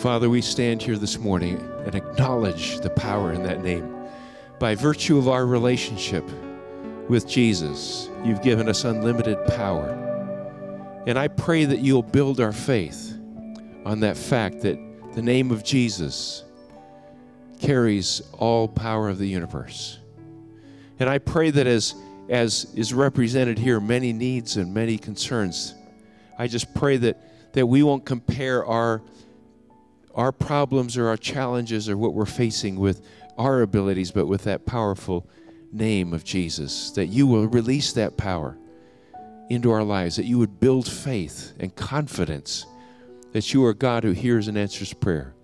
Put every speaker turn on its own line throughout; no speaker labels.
Father, we stand here this morning and acknowledge the power in that name. By virtue of our relationship with Jesus, you've given us unlimited power. And I pray that you'll build our faith on that fact that the name of Jesus carries all power of the universe. And I pray that as, as is represented here, many needs and many concerns, I just pray that, that we won't compare our, our problems or our challenges or what we're facing with our abilities, but with that powerful name of Jesus, that you will release that power into our lives, that you would build faith and confidence that you are God who hears and answers prayer,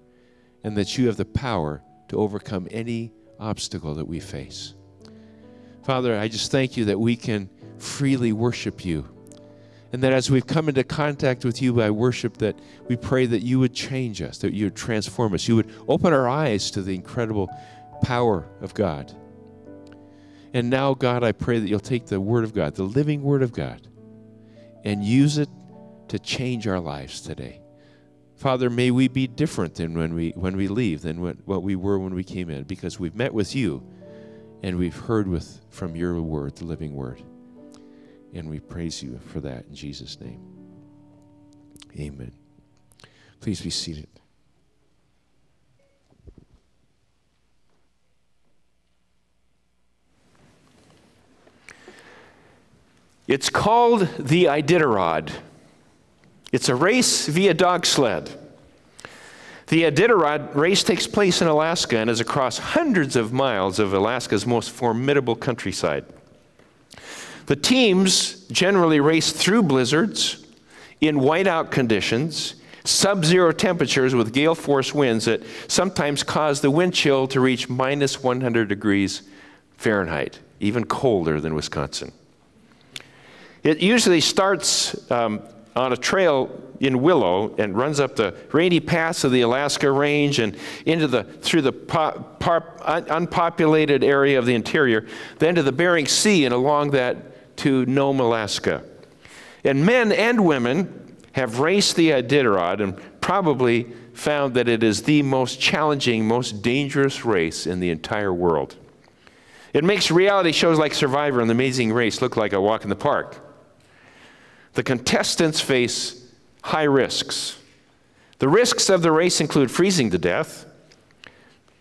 and that you have the power to overcome any obstacle that we face. Father, I just thank you that we can freely worship you. And that as we've come into contact with you by worship, that we pray that you would change us, that you would transform us, you would open our eyes to the incredible power of God. And now, God, I pray that you'll take the Word of God, the living Word of God, and use it to change our lives today. Father, may we be different than when we, when we leave than what, what we were when we came in, because we've met with you and we've heard with, from your word, the living word. And we praise you for that in Jesus' name. Amen. Please be seated. It's called the Iditarod. It's a race via dog sled. The Iditarod race takes place in Alaska and is across hundreds of miles of Alaska's most formidable countryside. The teams generally race through blizzards, in whiteout conditions, sub zero temperatures with gale force winds that sometimes cause the wind chill to reach minus 100 degrees Fahrenheit, even colder than Wisconsin. It usually starts um, on a trail in Willow and runs up the rainy pass of the Alaska Range and into the through the unpopulated area of the interior, then to the Bering Sea and along that to Nome, Alaska. And men and women have raced the Iditarod and probably found that it is the most challenging, most dangerous race in the entire world. It makes reality shows like Survivor and The Amazing Race look like a walk in the park. The contestants face high risks. The risks of the race include freezing to death,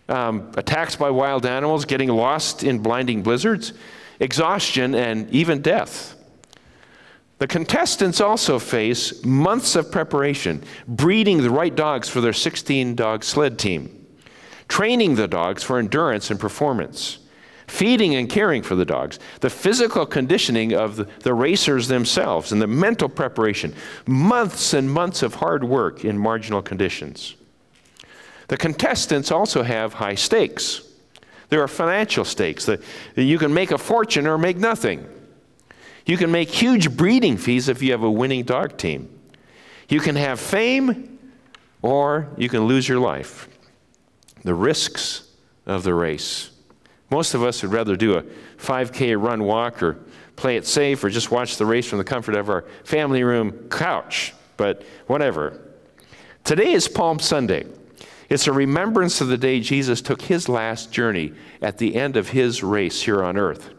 um, attacks by wild animals, getting lost in blinding blizzards, exhaustion, and even death. The contestants also face months of preparation, breeding the right dogs for their 16 dog sled team, training the dogs for endurance and performance feeding and caring for the dogs, the physical conditioning of the, racers themselves, and the mental preparation, months and months of hard work in marginal conditions. The contestants also have high stakes. There are financial stakes that, that you can make a fortune or make nothing. You can make huge breeding fees if you have a winning dog team. You can have fame or you can lose your life. The risks of the race. Most of us would rather do a 5K run walk or play it safe or just watch the race from the comfort of our family room couch, but whatever. Today is Palm Sunday. It's a remembrance of the day Jesus took his last journey at the end of his race here on earth.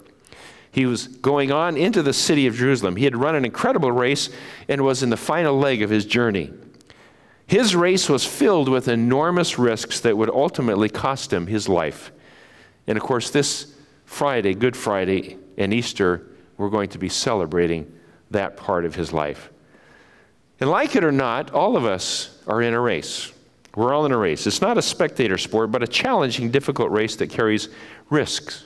He was going on into the city of Jerusalem. He had run an incredible race and was in the final leg of his journey. His race was filled with enormous risks that would ultimately cost him his life. And of course, this Friday, Good Friday, and Easter, we're going to be celebrating that part of his life. And like it or not, all of us are in a race. We're all in a race. It's not a spectator sport, but a challenging, difficult race that carries risks.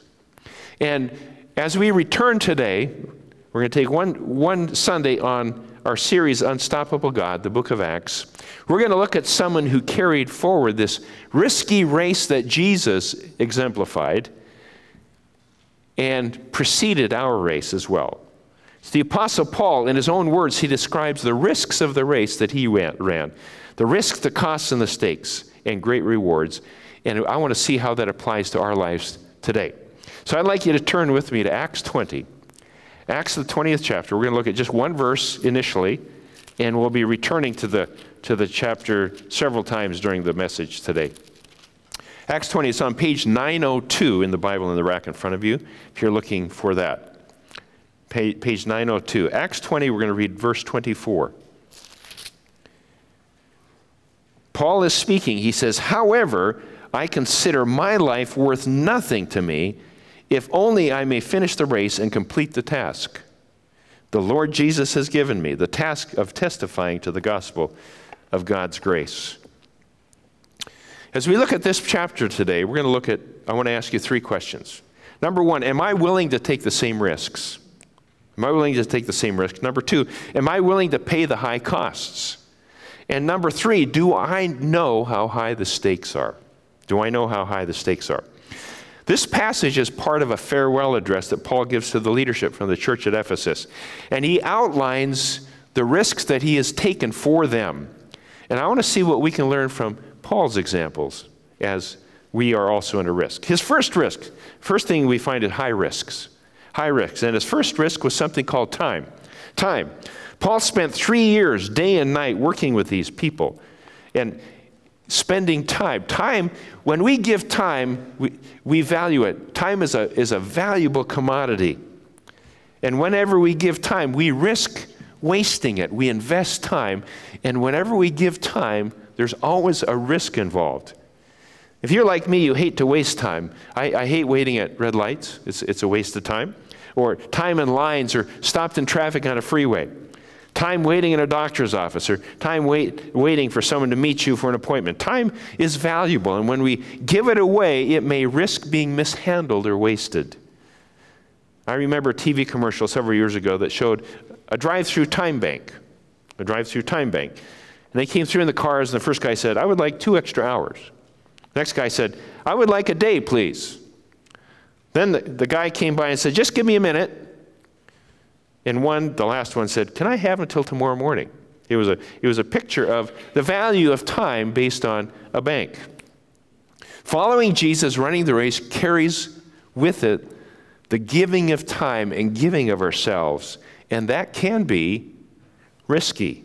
And as we return today, we're going to take one, one Sunday on our series, Unstoppable God, the book of Acts. We're going to look at someone who carried forward this risky race that Jesus exemplified and preceded our race as well. It's the Apostle Paul, in his own words, he describes the risks of the race that he ran the risks, the costs, and the stakes, and great rewards. And I want to see how that applies to our lives today. So I'd like you to turn with me to Acts 20. Acts, the 20th chapter. We're going to look at just one verse initially, and we'll be returning to the to the chapter several times during the message today. Acts 20 is on page 902 in the Bible in the rack in front of you, if you're looking for that. Page 902. Acts 20, we're going to read verse 24. Paul is speaking. He says, However, I consider my life worth nothing to me if only I may finish the race and complete the task the Lord Jesus has given me, the task of testifying to the gospel of God's grace. As we look at this chapter today, we're going to look at, I want to ask you three questions. Number one, am I willing to take the same risks? Am I willing to take the same risks? Number two, am I willing to pay the high costs? And number three, do I know how high the stakes are? Do I know how high the stakes are? This passage is part of a farewell address that Paul gives to the leadership from the church at Ephesus. And he outlines the risks that he has taken for them. And I want to see what we can learn from Paul's examples as we are also under risk. His first risk, first thing we find is high risks. High risks. And his first risk was something called time. Time. Paul spent three years, day and night, working with these people. And spending time. Time, when we give time, we, we value it. Time is a, is a valuable commodity. And whenever we give time, we risk wasting it. We invest time. And whenever we give time, there's always a risk involved. If you're like me, you hate to waste time. I, I hate waiting at red lights, it's, it's a waste of time. Or time in lines or stopped in traffic on a freeway time waiting in a doctor's office, or time wait, waiting for someone to meet you for an appointment. Time is valuable, and when we give it away, it may risk being mishandled or wasted. I remember a TV commercial several years ago that showed a drive through time bank. A drive through time bank. And they came through in the cars, and the first guy said, I would like two extra hours. The next guy said, I would like a day, please. Then the, the guy came by and said, Just give me a minute. And one, the last one said, Can I have until tomorrow morning? It was, a, it was a picture of the value of time based on a bank. Following Jesus running the race carries with it the giving of time and giving of ourselves, and that can be risky.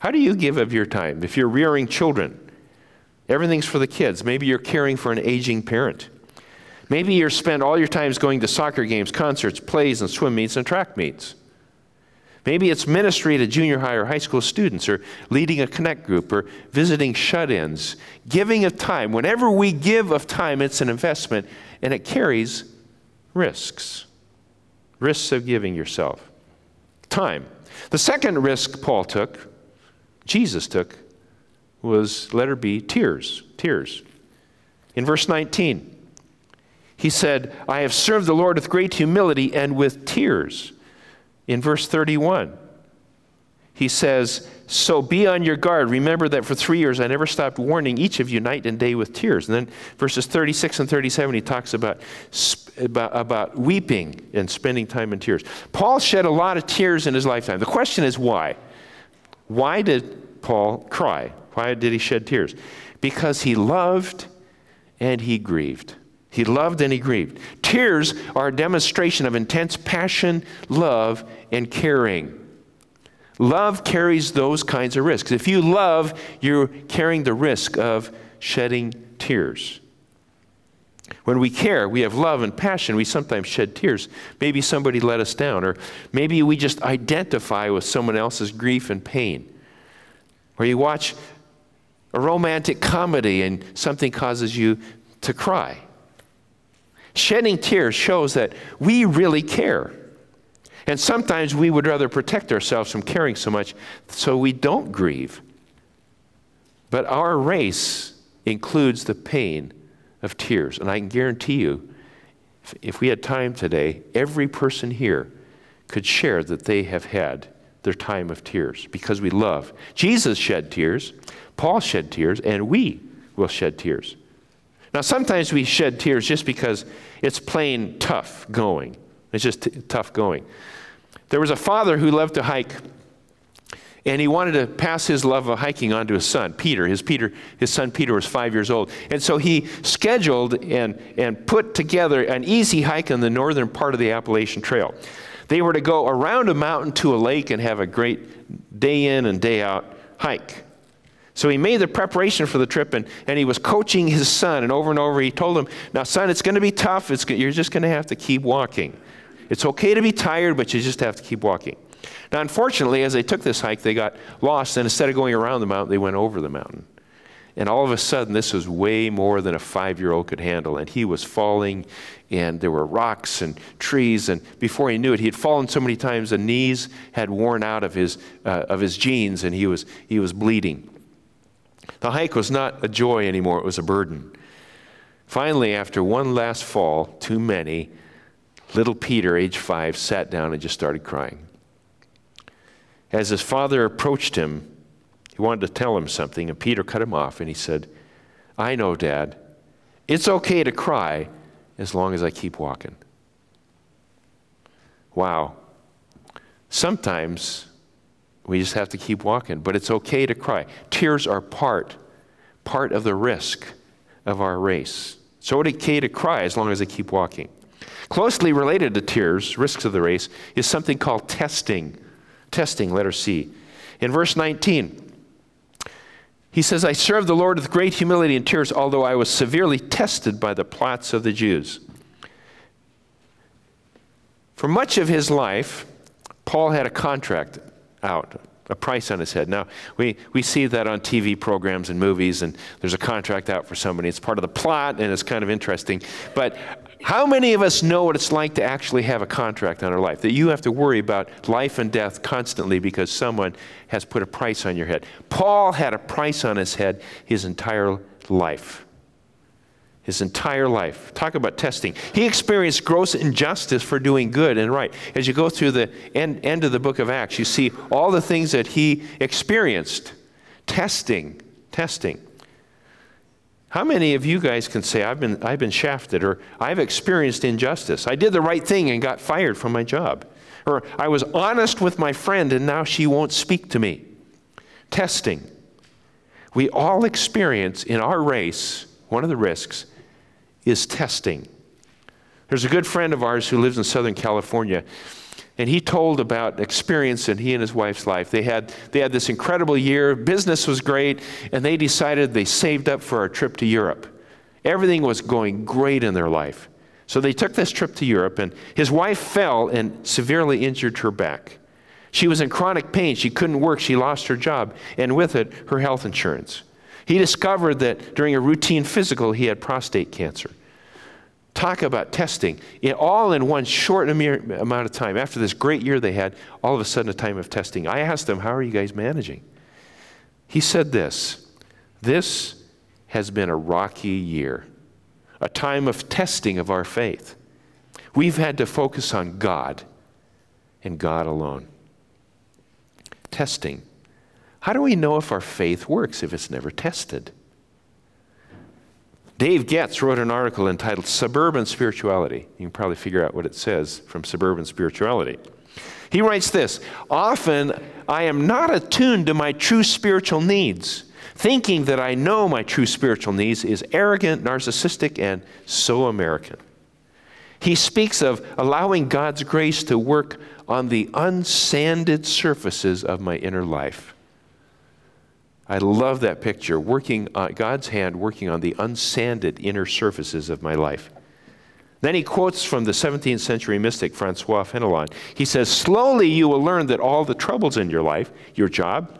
How do you give of your time? If you're rearing children, everything's for the kids. Maybe you're caring for an aging parent. Maybe you spend all your times going to soccer games, concerts, plays, and swim meets and track meets. Maybe it's ministry to junior high or high school students, or leading a connect group, or visiting shut ins. Giving of time. Whenever we give of time, it's an investment, and it carries risks. Risks of giving yourself. Time. The second risk Paul took, Jesus took, was letter B, tears. Tears. In verse 19, he said, I have served the Lord with great humility and with tears. In verse 31, he says, So be on your guard. Remember that for three years I never stopped warning each of you night and day with tears. And then verses 36 and 37, he talks about, about, about weeping and spending time in tears. Paul shed a lot of tears in his lifetime. The question is why? Why did Paul cry? Why did he shed tears? Because he loved and he grieved. He loved and he grieved. Tears are a demonstration of intense passion, love, and caring. Love carries those kinds of risks. If you love, you're carrying the risk of shedding tears. When we care, we have love and passion, we sometimes shed tears. Maybe somebody let us down, or maybe we just identify with someone else's grief and pain. Or you watch a romantic comedy and something causes you to cry. Shedding tears shows that we really care. And sometimes we would rather protect ourselves from caring so much so we don't grieve. But our race includes the pain of tears. And I can guarantee you, if we had time today, every person here could share that they have had their time of tears because we love. Jesus shed tears, Paul shed tears, and we will shed tears. Now, sometimes we shed tears just because it's plain tough going. It's just t- tough going. There was a father who loved to hike, and he wanted to pass his love of hiking on to his son, Peter. His, Peter, his son Peter was five years old. And so he scheduled and, and put together an easy hike on the northern part of the Appalachian Trail. They were to go around a mountain to a lake and have a great day in and day out hike. So he made the preparation for the trip and, and he was coaching his son. And over and over he told him, Now, son, it's going to be tough. It's, you're just going to have to keep walking. It's okay to be tired, but you just have to keep walking. Now, unfortunately, as they took this hike, they got lost. And instead of going around the mountain, they went over the mountain. And all of a sudden, this was way more than a five year old could handle. And he was falling, and there were rocks and trees. And before he knew it, he had fallen so many times, the knees had worn out of his, uh, of his jeans, and he was, he was bleeding. The hike was not a joy anymore, it was a burden. Finally, after one last fall, too many, little Peter, age five, sat down and just started crying. As his father approached him, he wanted to tell him something, and Peter cut him off and he said, I know, Dad. It's okay to cry as long as I keep walking. Wow. Sometimes we just have to keep walking. But it's okay to cry. Tears are part, part of the risk of our race. So it's okay to cry as long as I keep walking. Closely related to tears, risks of the race, is something called testing. Testing, letter C. In verse 19, he says, I served the Lord with great humility and tears, although I was severely tested by the plots of the Jews. For much of his life, Paul had a contract out, a price on his head. Now, we, we see that on TV programs and movies, and there's a contract out for somebody. It's part of the plot, and it's kind of interesting. But how many of us know what it's like to actually have a contract on our life? That you have to worry about life and death constantly because someone has put a price on your head. Paul had a price on his head his entire life his entire life. Talk about testing. He experienced gross injustice for doing good and right. As you go through the end, end of the book of Acts, you see all the things that he experienced. Testing, testing. How many of you guys can say, I've been, I've been shafted, or I've experienced injustice? I did the right thing and got fired from my job. Or I was honest with my friend and now she won't speak to me. Testing. We all experience in our race, one of the risks is testing. There's a good friend of ours who lives in Southern California, and he told about experience in he and his wife's life. They had, they had this incredible year, business was great, and they decided they saved up for a trip to Europe. Everything was going great in their life. So they took this trip to Europe, and his wife fell and severely injured her back. She was in chronic pain. She couldn't work. She lost her job, and with it, her health insurance. He discovered that during a routine physical, he had prostate cancer. Talk about testing. In, all in one short amount of time. After this great year they had, all of a sudden a time of testing. I asked him, How are you guys managing? He said this This has been a rocky year, a time of testing of our faith. We've had to focus on God and God alone. Testing. How do we know if our faith works if it's never tested? Dave Goetz wrote an article entitled Suburban Spirituality. You can probably figure out what it says from Suburban Spirituality. He writes this Often I am not attuned to my true spiritual needs. Thinking that I know my true spiritual needs is arrogant, narcissistic, and so American. He speaks of allowing God's grace to work on the unsanded surfaces of my inner life. I love that picture, working on God's hand working on the unsanded inner surfaces of my life. Then he quotes from the 17th century mystic Francois Fenelon. He says, Slowly you will learn that all the troubles in your life, your job,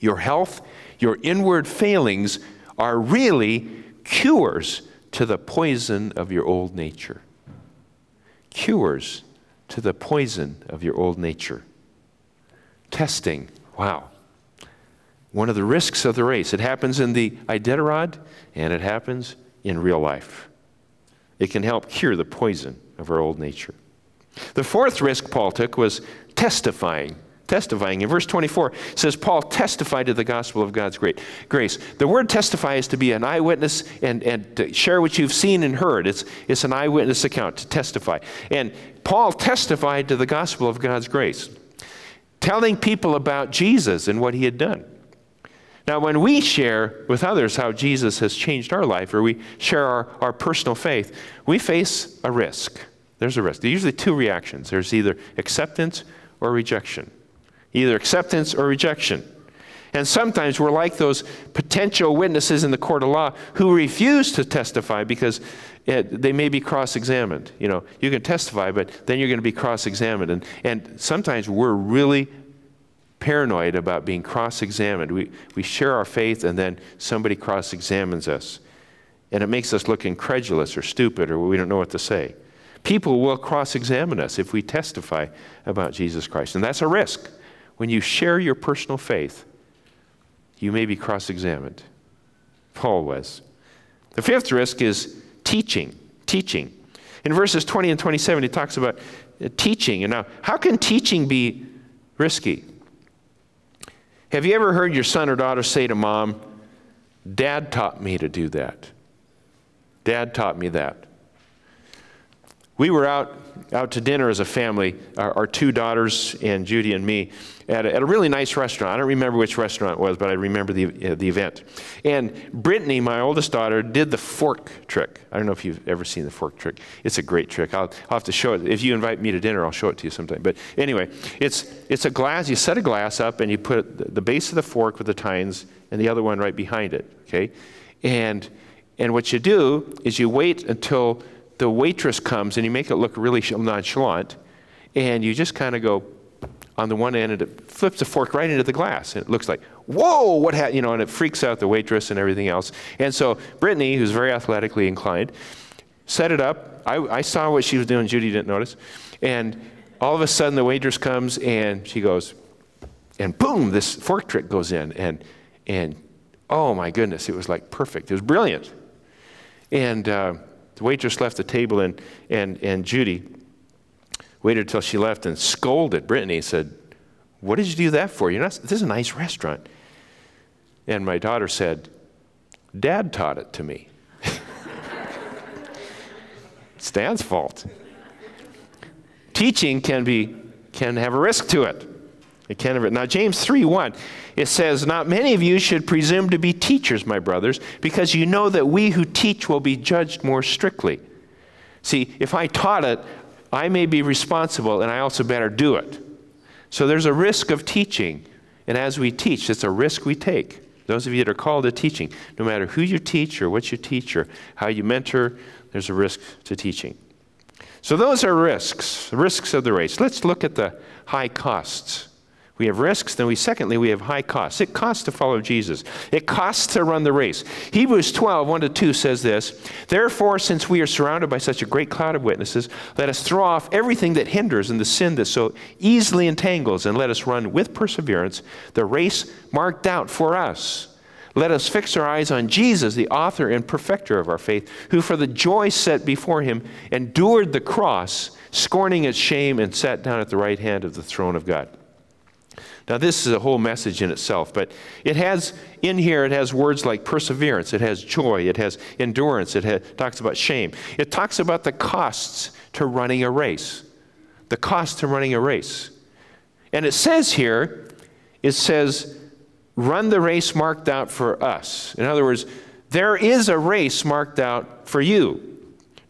your health, your inward failings, are really cures to the poison of your old nature. Cures to the poison of your old nature. Testing. Wow one of the risks of the race. It happens in the Iditarod and it happens in real life. It can help cure the poison of our old nature. The fourth risk Paul took was testifying. Testifying. In verse 24, says, Paul testified to the gospel of God's great grace. The word testify is to be an eyewitness and, and to share what you've seen and heard. It's, it's an eyewitness account to testify. And Paul testified to the gospel of God's grace, telling people about Jesus and what he had done. Now, when we share with others how Jesus has changed our life, or we share our, our personal faith, we face a risk. There's a risk. There's usually two reactions there's either acceptance or rejection. Either acceptance or rejection. And sometimes we're like those potential witnesses in the court of law who refuse to testify because it, they may be cross examined. You know, you can testify, but then you're going to be cross examined. And, and sometimes we're really paranoid about being cross examined. We, we share our faith, and then somebody cross examines us. And it makes us look incredulous or stupid, or we don't know what to say. People will cross examine us if we testify about Jesus Christ. And that's a risk. When you share your personal faith, you may be cross examined. Paul was. The fifth risk is teaching. Teaching. In verses 20 and 27, he talks about uh, teaching. And now, how can teaching be risky? Have you ever heard your son or daughter say to mom, Dad taught me to do that? Dad taught me that. We were out, out to dinner as a family, our, our two daughters and Judy and me, at a, at a, really nice restaurant. I don't remember which restaurant it was, but I remember the, uh, the event. And Brittany, my oldest daughter, did the fork trick. I don't know if you've ever seen the fork trick. It's a great trick. I'll, I'll have to show it. If you invite me to dinner, I'll show it to you sometime. But anyway, it's, it's a glass. You set a glass up and you put the base of the fork with the tines and the other one right behind it, okay? And, and what you do is you wait until the waitress comes and you make it look really nonchalant, and you just kind of go on the one end and it flips the fork right into the glass. And it looks like, whoa, what happened? You know, and it freaks out the waitress and everything else. And so Brittany, who's very athletically inclined, set it up. I, I saw what she was doing. Judy didn't notice. And all of a sudden the waitress comes and she goes, and boom, this fork trick goes in. And, and oh my goodness, it was like perfect. It was brilliant. And uh, the waitress left the table, and, and, and Judy waited until she left and scolded Brittany and said, What did you do that for? You're not, this is a nice restaurant. And my daughter said, Dad taught it to me. it's Dad's fault. Teaching can, be, can have a risk to it. It can have, it. now, James 3 1 it says, Not many of you should presume to be teachers, my brothers, because you know that we who teach will be judged more strictly. See, if I taught it, I may be responsible, and I also better do it. So there's a risk of teaching. And as we teach, it's a risk we take. Those of you that are called to teaching, no matter who you teach or what you teach or how you mentor, there's a risk to teaching. So those are risks, risks of the race. Let's look at the high costs. We have risks, then we secondly we have high costs. It costs to follow Jesus. It costs to run the race. Hebrews 12, 1 to 2 says this Therefore, since we are surrounded by such a great cloud of witnesses, let us throw off everything that hinders and the sin that so easily entangles, and let us run with perseverance the race marked out for us. Let us fix our eyes on Jesus, the author and perfecter of our faith, who for the joy set before him endured the cross, scorning its shame, and sat down at the right hand of the throne of God. Now, this is a whole message in itself, but it has, in here, it has words like perseverance, it has joy, it has endurance, it talks about shame. It talks about the costs to running a race. The cost to running a race. And it says here, it says, run the race marked out for us. In other words, there is a race marked out for you.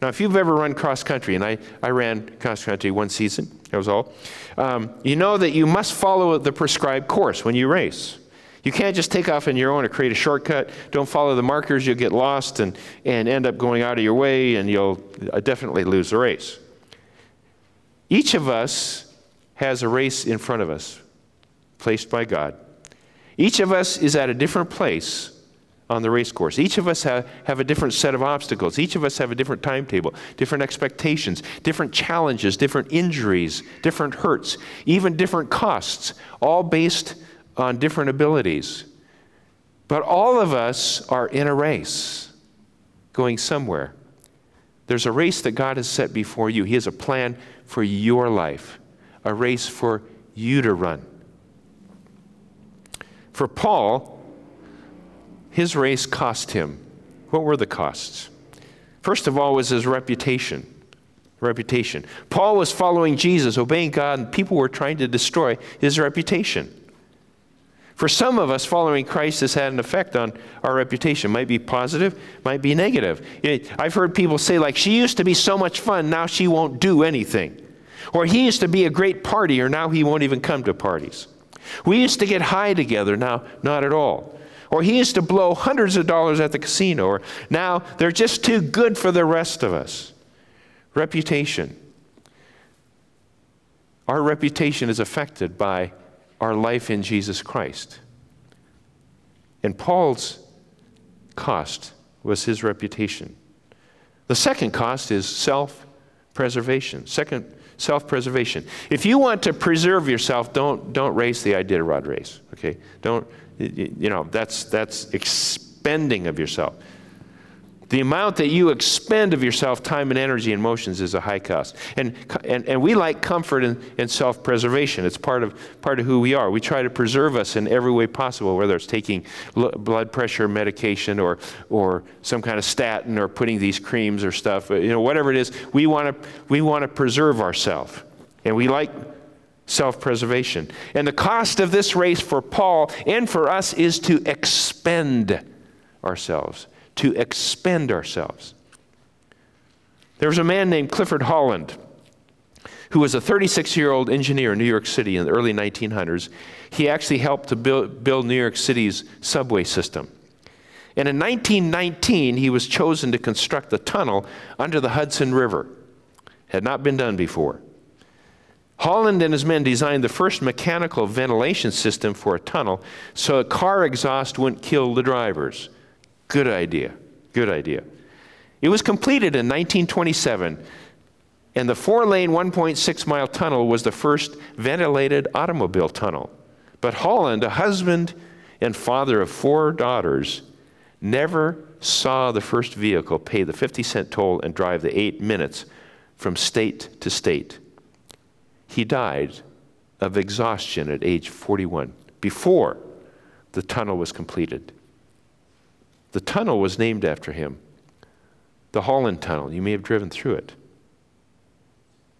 Now, if you've ever run cross country, and I, I ran cross country one season, that was all, um, you know that you must follow the prescribed course when you race. You can't just take off on your own or create a shortcut. Don't follow the markers, you'll get lost and, and end up going out of your way, and you'll uh, definitely lose the race. Each of us has a race in front of us, placed by God. Each of us is at a different place on the race course. Each of us have, have a different set of obstacles. Each of us have a different timetable, different expectations, different challenges, different injuries, different hurts, even different costs, all based on different abilities. But all of us are in a race going somewhere. There's a race that God has set before you. He has a plan for your life, a race for you to run. For Paul, his race cost him. What were the costs? First of all, was his reputation. Reputation. Paul was following Jesus, obeying God, and people were trying to destroy his reputation. For some of us, following Christ has had an effect on our reputation. Might be positive, might be negative. I've heard people say, like, she used to be so much fun, now she won't do anything. Or he used to be a great partier, now he won't even come to parties. We used to get high together, now, not at all. Or he used to blow hundreds of dollars at the casino, or now they're just too good for the rest of us. Reputation. Our reputation is affected by our life in Jesus Christ. And Paul's cost was his reputation. The second cost is self preservation. Second, self preservation. If you want to preserve yourself, don't, don't race the Iditarod race, okay? Don't, you know, that's, that's expending of yourself. The amount that you expend of yourself, time and energy and emotions is a high cost. And, and, and we like comfort and, and self preservation. It's part of, part of who we are. We try to preserve us in every way possible, whether it's taking blood pressure medication or, or some kind of statin or putting these creams or stuff, you know, whatever it is, we want to we want to preserve ourselves. And we like self preservation. And the cost of this race for Paul and for us is to expend ourselves to expend ourselves. There was a man named Clifford Holland who was a 36 year old engineer in New York City in the early 1900s. He actually helped to build, build New York City's subway system. And in 1919, he was chosen to construct a tunnel under the Hudson River. Had not been done before. Holland and his men designed the first mechanical ventilation system for a tunnel so a car exhaust wouldn't kill the drivers. Good idea. Good idea. It was completed in 1927, and the four lane, 1.6 mile tunnel was the first ventilated automobile tunnel. But Holland, a husband and father of four daughters, never saw the first vehicle pay the 50 cent toll and drive the eight minutes from state to state. He died of exhaustion at age 41 before the tunnel was completed. The tunnel was named after him the Holland Tunnel. You may have driven through it.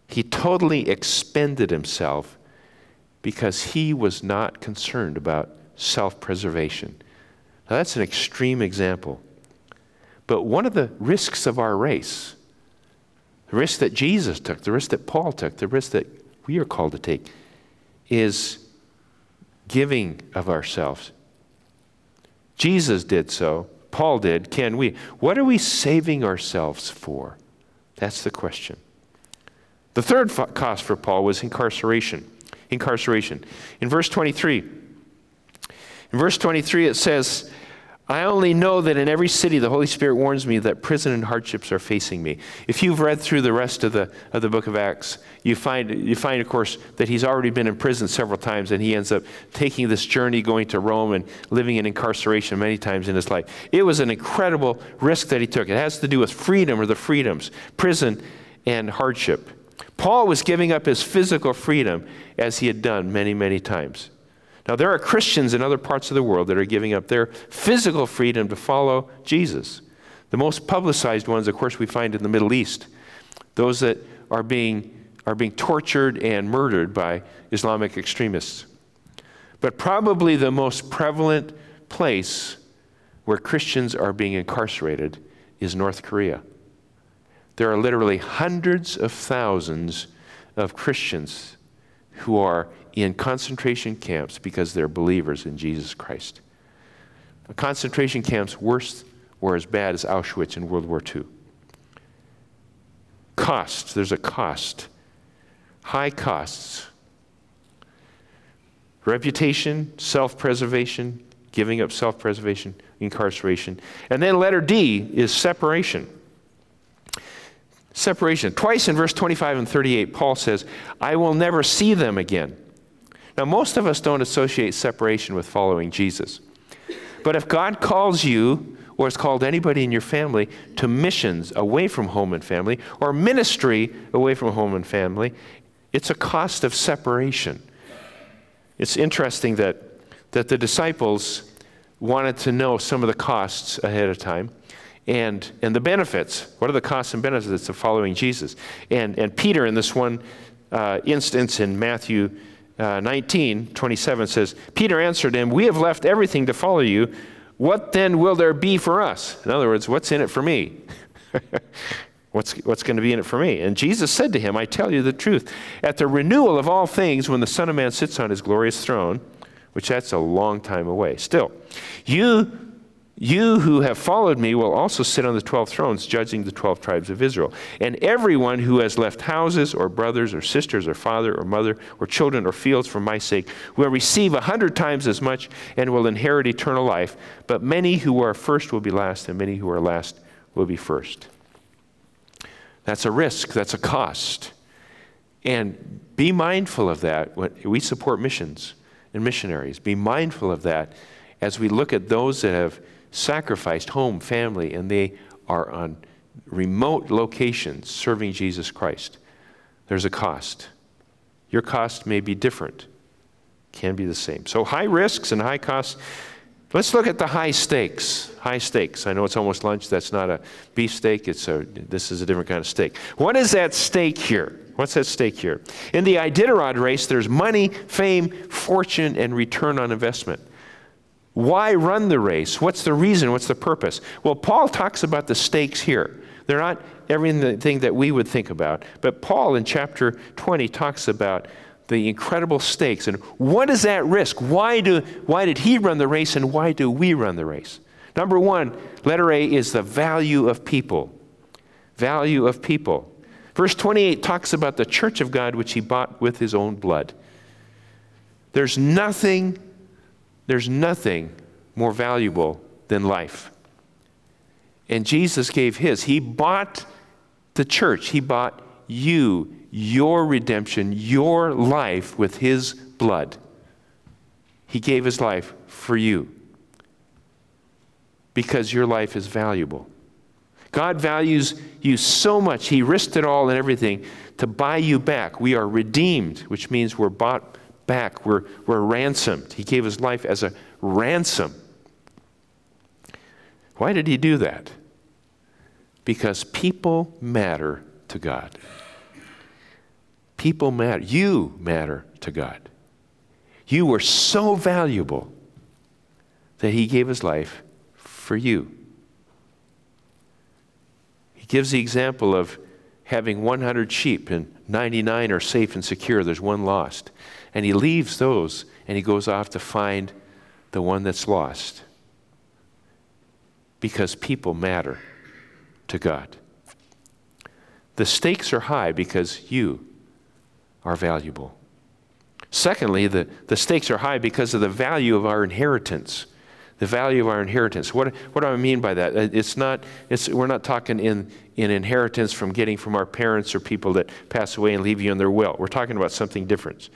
He totally expended himself because he was not concerned about self preservation. Now, that's an extreme example. But one of the risks of our race, the risk that Jesus took, the risk that Paul took, the risk that we are called to take, is giving of ourselves. Jesus did so. Paul did, can we? What are we saving ourselves for? That's the question. The third cost for Paul was incarceration. Incarceration. In verse 23, in verse 23 it says, I only know that in every city the Holy Spirit warns me that prison and hardships are facing me. If you've read through the rest of the, of the book of Acts, you find, you find, of course, that he's already been in prison several times and he ends up taking this journey going to Rome and living in incarceration many times in his life. It was an incredible risk that he took. It has to do with freedom or the freedoms, prison and hardship. Paul was giving up his physical freedom as he had done many, many times. Now, there are Christians in other parts of the world that are giving up their physical freedom to follow Jesus. The most publicized ones, of course, we find in the Middle East. Those that are being, are being tortured and murdered by Islamic extremists. But probably the most prevalent place where Christians are being incarcerated is North Korea. There are literally hundreds of thousands of Christians who are in concentration camps because they're believers in Jesus Christ. Concentration camps worse or as bad as Auschwitz in World War II. Cost, there's a cost. High costs. Reputation, self preservation, giving up self preservation, incarceration. And then letter D is separation. Separation. Twice in verse 25 and 38, Paul says, I will never see them again. Now, most of us don't associate separation with following Jesus. But if God calls you, or has called anybody in your family, to missions away from home and family, or ministry away from home and family, it's a cost of separation. It's interesting that, that the disciples wanted to know some of the costs ahead of time and, and the benefits. What are the costs and benefits of following Jesus? And, and Peter, in this one uh, instance in Matthew uh, 19, 27 says, Peter answered him, We have left everything to follow you. What then will there be for us? In other words, what's in it for me? What's, what's going to be in it for me? And Jesus said to him, I tell you the truth. At the renewal of all things, when the Son of Man sits on his glorious throne, which that's a long time away, still, you you who have followed me will also sit on the 12 thrones, judging the 12 tribes of Israel. And everyone who has left houses, or brothers, or sisters, or father, or mother, or children, or fields for my sake will receive a hundred times as much and will inherit eternal life. But many who are first will be last, and many who are last will be first. That's a risk, that's a cost. And be mindful of that when we support missions and missionaries. Be mindful of that as we look at those that have sacrificed home, family, and they are on remote locations serving Jesus Christ. There's a cost. Your cost may be different, can be the same. So, high risks and high costs. Let's look at the high stakes. High stakes. I know it's almost lunch. That's not a beef steak. It's a, this is a different kind of steak. What is at stake here? What's at stake here? In the Iditarod race, there's money, fame, fortune, and return on investment. Why run the race? What's the reason? What's the purpose? Well, Paul talks about the stakes here. They're not everything that we would think about. But Paul in chapter 20 talks about the incredible stakes and what is that risk? Why, do, why did he run the race and why do we run the race? Number one, letter A is the value of people. Value of people. Verse 28 talks about the church of God which he bought with his own blood. There's nothing there's nothing more valuable than life. And Jesus gave his. He bought the church, He bought you, your redemption, your life with His blood. He gave His life for you because your life is valuable. God values you so much, He risked it all and everything to buy you back. We are redeemed, which means we're bought back. We're, we're ransomed. He gave his life as a ransom. Why did he do that? Because people matter to God. People matter. You matter to God. You were so valuable that he gave his life for you. He gives the example of having 100 sheep and 99 are safe and secure, there's one lost. And he leaves those and he goes off to find the one that's lost. Because people matter to God. The stakes are high because you are valuable. Secondly, the, the stakes are high because of the value of our inheritance. The value of our inheritance. What, what do I mean by that? Uh, it's not, it's, we're not talking in, in inheritance from getting from our parents or people that pass away and leave you in their will. We're talking about something different.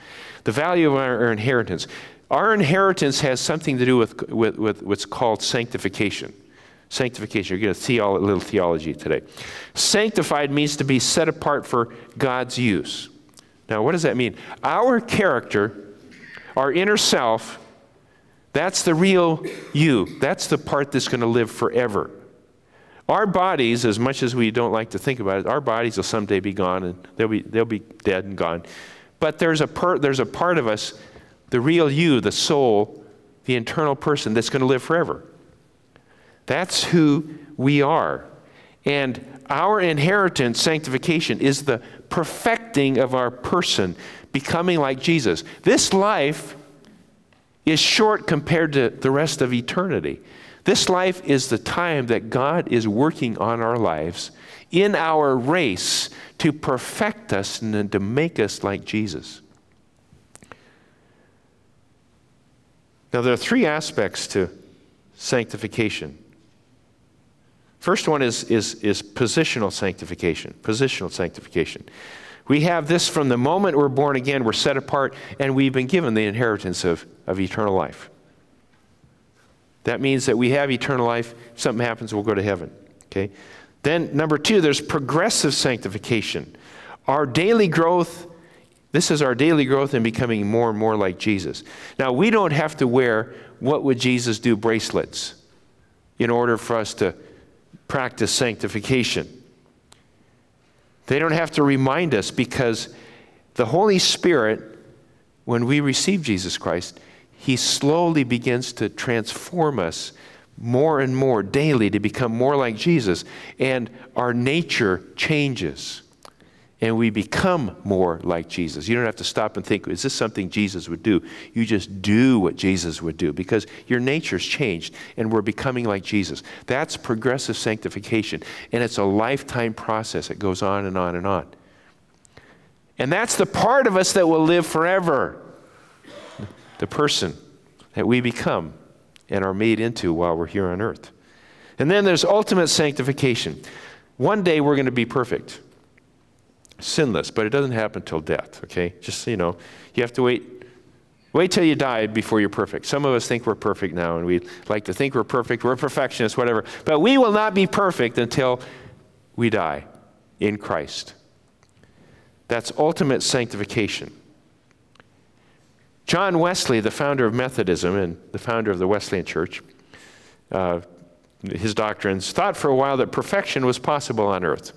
The value of our, our inheritance. Our inheritance has something to do with, with, with what's called sanctification. Sanctification. You're going to see a little theology today. Sanctified means to be set apart for God's use. Now, what does that mean? Our character, our inner self, that's the real you. That's the part that's going to live forever. Our bodies, as much as we don't like to think about it, our bodies will someday be gone and they'll be, they'll be dead and gone. But there's a, per, there's a part of us, the real you, the soul, the internal person that's going to live forever. That's who we are. And our inheritance, sanctification, is the perfecting of our person, becoming like Jesus. This life is short compared to the rest of eternity. This life is the time that God is working on our lives in our race to perfect us and to make us like Jesus. Now, there are three aspects to sanctification. First one is, is, is positional sanctification. Positional sanctification. We have this from the moment we're born again, we're set apart, and we've been given the inheritance of, of eternal life. That means that we have eternal life. If something happens, we'll go to heaven. Okay? Then, number two, there's progressive sanctification. Our daily growth, this is our daily growth in becoming more and more like Jesus. Now, we don't have to wear what would Jesus do bracelets in order for us to practice sanctification. They don't have to remind us because the Holy Spirit, when we receive Jesus Christ, He slowly begins to transform us more and more daily to become more like Jesus, and our nature changes. And we become more like Jesus. You don't have to stop and think, is this something Jesus would do? You just do what Jesus would do because your nature's changed and we're becoming like Jesus. That's progressive sanctification. And it's a lifetime process. It goes on and on and on. And that's the part of us that will live forever. The person that we become and are made into while we're here on earth. And then there's ultimate sanctification. One day we're going to be perfect, sinless, but it doesn't happen until death, okay? Just, you know, you have to wait. Wait till you die before you're perfect. Some of us think we're perfect now, and we like to think we're perfect. We're perfectionists, whatever. But we will not be perfect until we die in Christ. That's ultimate sanctification. John Wesley, the founder of Methodism and the founder of the Wesleyan Church, uh, his doctrines, thought for a while that perfection was possible on earth.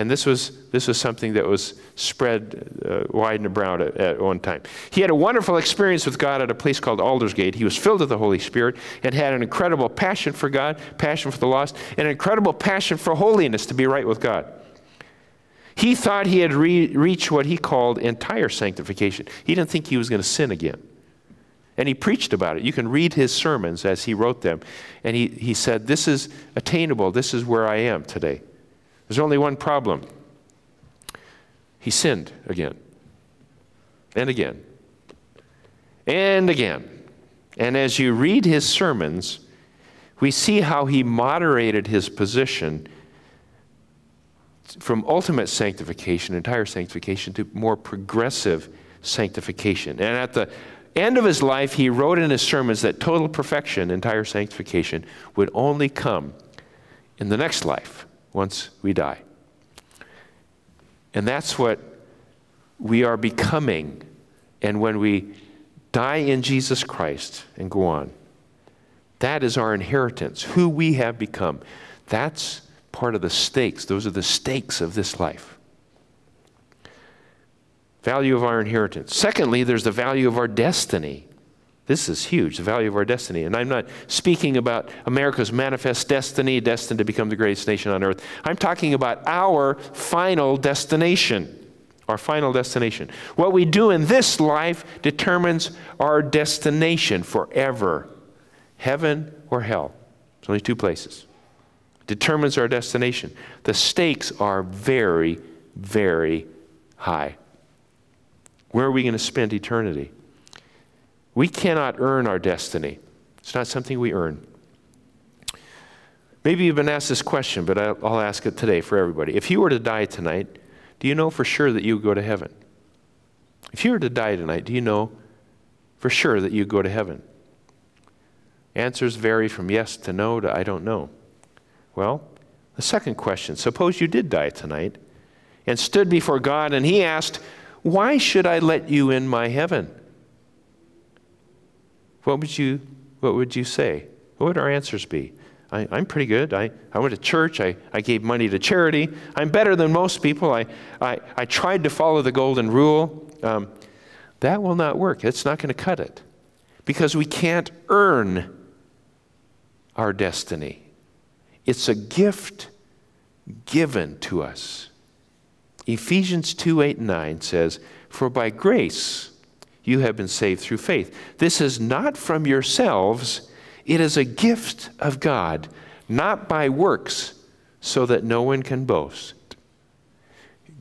And this was, this was something that was spread uh, wide and abroad at, at, one time. He had a wonderful experience with God at a place called Aldersgate. He was filled with the Holy Spirit and had an incredible passion for God, passion for the lost, and an incredible passion for holiness to be right with God. He thought he had re- reached what he called entire sanctification. He didn't think he was going to sin again. And he preached about it. You can read his sermons as he wrote them. And he, he said, This is attainable. This is where I am today. There's only one problem. He sinned again, and again, and again. And as you read his sermons, we see how he moderated his position from ultimate sanctification, entire sanctification, to more progressive sanctification. And at the end of his life, he wrote in his sermons that total perfection, entire sanctification, would only come in the next life once we die. And that's what we are becoming. And when we die in Jesus Christ and go on, that is our inheritance, who we have become. That's part of the stakes. Those are the stakes of this life. Value of our inheritance. Secondly, there's the value of our destiny. This is huge, the value of our destiny. And I'm not speaking about America's manifest destiny, destined to become the greatest nation on earth. I'm talking about our final destination. Our final destination. What we do in this life determines our destination forever heaven or hell. There's only two places determines our destination. The stakes are very, very high. Where are we going to spend eternity? We cannot earn our destiny. It's not something we earn. Maybe you've been asked this question, but I'll, ask it today for everybody. If you were to die tonight, do you know for sure that you would go to heaven? If you were to die tonight, do you know for sure that you would go to heaven? Answers vary from yes to no to I don't know. Well, the second question suppose you did die tonight and stood before God and He asked, Why should I let you in my heaven? What would you, what would you say? What would our answers be? I, am pretty good. I, I went to church. I, I gave money to charity. I'm better than most people. I, I, I tried to follow the golden rule. Um, that will not work. It's not going to cut it because we can't earn our destiny. It's a gift given to us. Ephesians 2 8 and 9 says, For by grace you have been saved through faith. This is not from yourselves, it is a gift of God, not by works, so that no one can boast.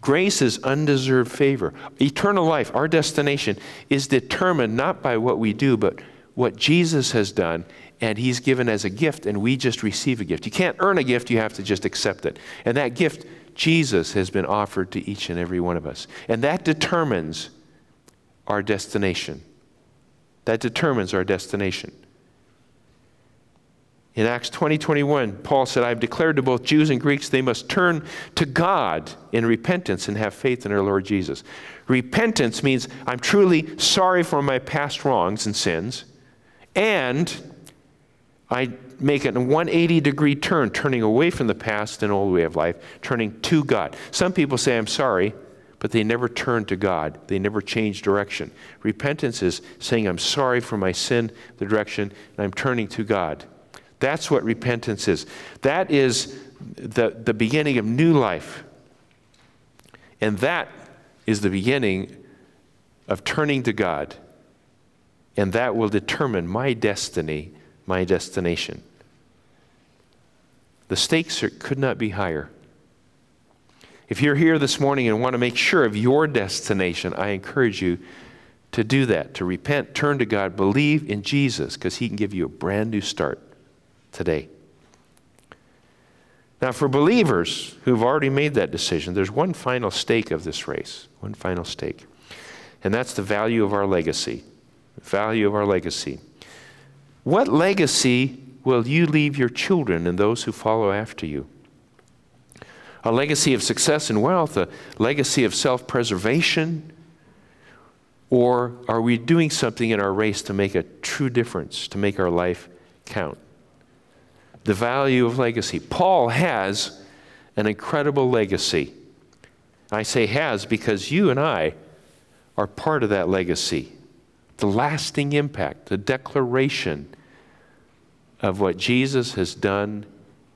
Grace is undeserved favor. Eternal life, our destination, is determined not by what we do, but what Jesus has done and he's given as a gift, and we just receive a gift. You can't earn a gift, you have to just accept it. And that gift, Jesus has been offered to each and every one of us. And that determines our destination. That determines our destination. In Acts 20 21, Paul said, I've declared to both Jews and Greeks they must turn to God in repentance and have faith in our Lord Jesus. Repentance means I'm truly sorry for my past wrongs and sins, and I make a 180 degree turn, turning away from the past and old way of life, turning to God. Some people say, I'm sorry, but they never turn to God. They never change direction. Repentance is saying, I'm sorry for my sin, the direction, and I'm turning to God. That's what repentance is. That is the, the beginning of new life. And that is the beginning of turning to God. And that will determine my destiny, my destination. The stakes are, could not be higher. If you're here this morning and want to make sure of your destination, I encourage you to do that, to repent, turn to God, believe in Jesus, because He can give you a brand new start today. Now, for believers who've already made that decision, there's one final stake of this race, one final stake. And that's the value of our legacy. The value of our legacy. What legacy will you leave your children and those who follow after you? A legacy of success and wealth, a legacy of self preservation? Or are we doing something in our race to make a true difference, to make our life count? the value of legacy. Paul has an incredible legacy. I say has because you and I are part of that legacy. The lasting impact, the declaration of what Jesus has done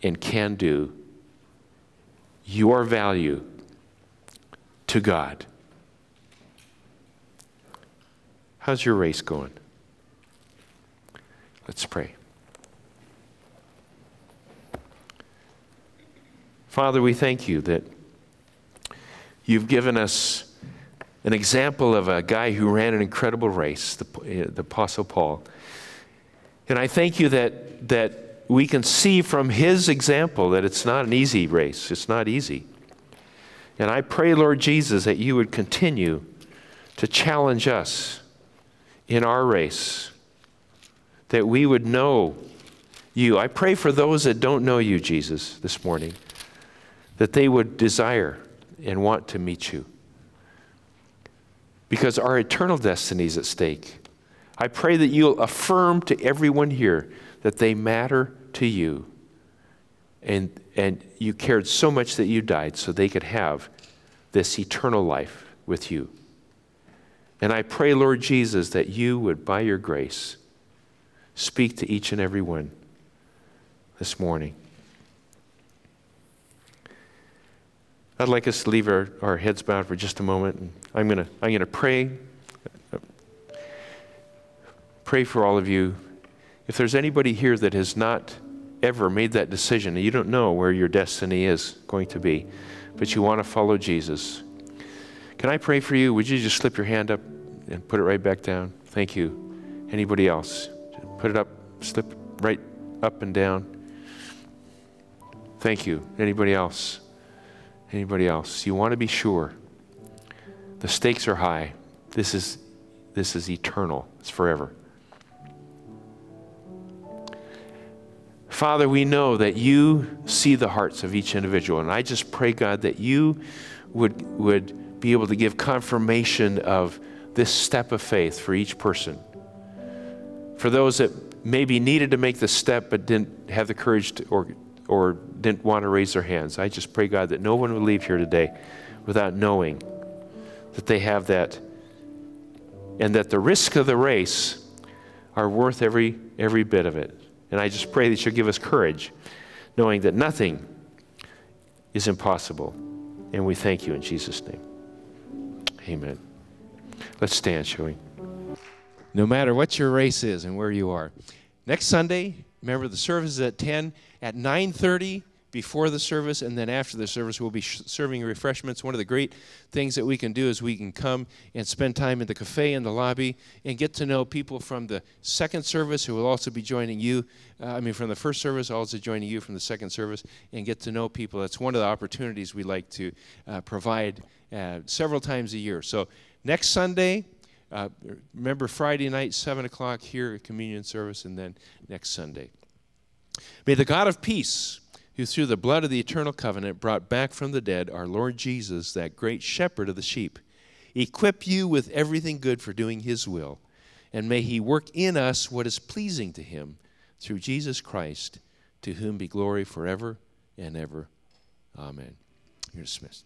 and can do, your value to God. How's your race going? Let's pray. Father, we thank you that you've given us an example of a guy who ran an incredible race, the, the Apostle Paul. And I thank you that, that we can see from his example that it's not an easy race. It's not easy. And I pray, Lord Jesus, that you would continue to challenge us in our race, that we would know you. I pray for those that don't know you, Jesus, this morning that they would desire and want to meet you. Because our eternal destiny is at stake. I pray that you'll affirm to everyone here that they matter to you. And, and you cared so much that you died so they could have this eternal life with you. And I pray, Lord Jesus, that you would, by your grace, speak to each and every one this morning. I'd like us to leave our, our heads bowed for just a moment. And I'm going to I'm going to pray. Pray for all of you. If there's anybody here that has not ever made that decision you don't know where your destiny is going to be, but you want to follow Jesus, can I pray for you? Would you just slip your hand up and put it right back down? Thank you. Anybody else? Put it up, slip right up and down. Thank you. Anybody else? Anybody else? You want to be sure. The stakes are high. This is, this is eternal, it's forever. Father, we know that you see the hearts of each individual. And I just pray, God, that you would, would be able to give confirmation of this step of faith for each person. For those that maybe needed to make the step but didn't have the courage to, or or didn't want to raise their hands. I just pray, God, that no one would leave here today without knowing that they have that and that the risk of the race are worth every, every bit of it. And I just pray that you'll give us courage, knowing that nothing is impossible. And we thank you in Jesus' name. Amen. Let's stand, shall we? No matter what your race is and where you are. Next Sunday, remember the service is at 10 at 9:30 before the service and then after the service we'll be serving refreshments. One of the great things that we can do is we can come and spend time in the cafe in the lobby and get to know people from the second service who will also be joining you uh, i mean from the first service also joining you from the second service and get to know people. That's one of the opportunities we like to uh, provide uh, several times a year. So next sunday uh, remember friday night 7 o'clock here at communion service and then next sunday. May the God of peace, who through the blood of the eternal covenant brought back from the dead our Lord Jesus, that great shepherd of the sheep, equip you with everything good for doing his will. And may he work in us what is pleasing to him through Jesus Christ, to whom be glory forever and ever. Amen. You're dismissed.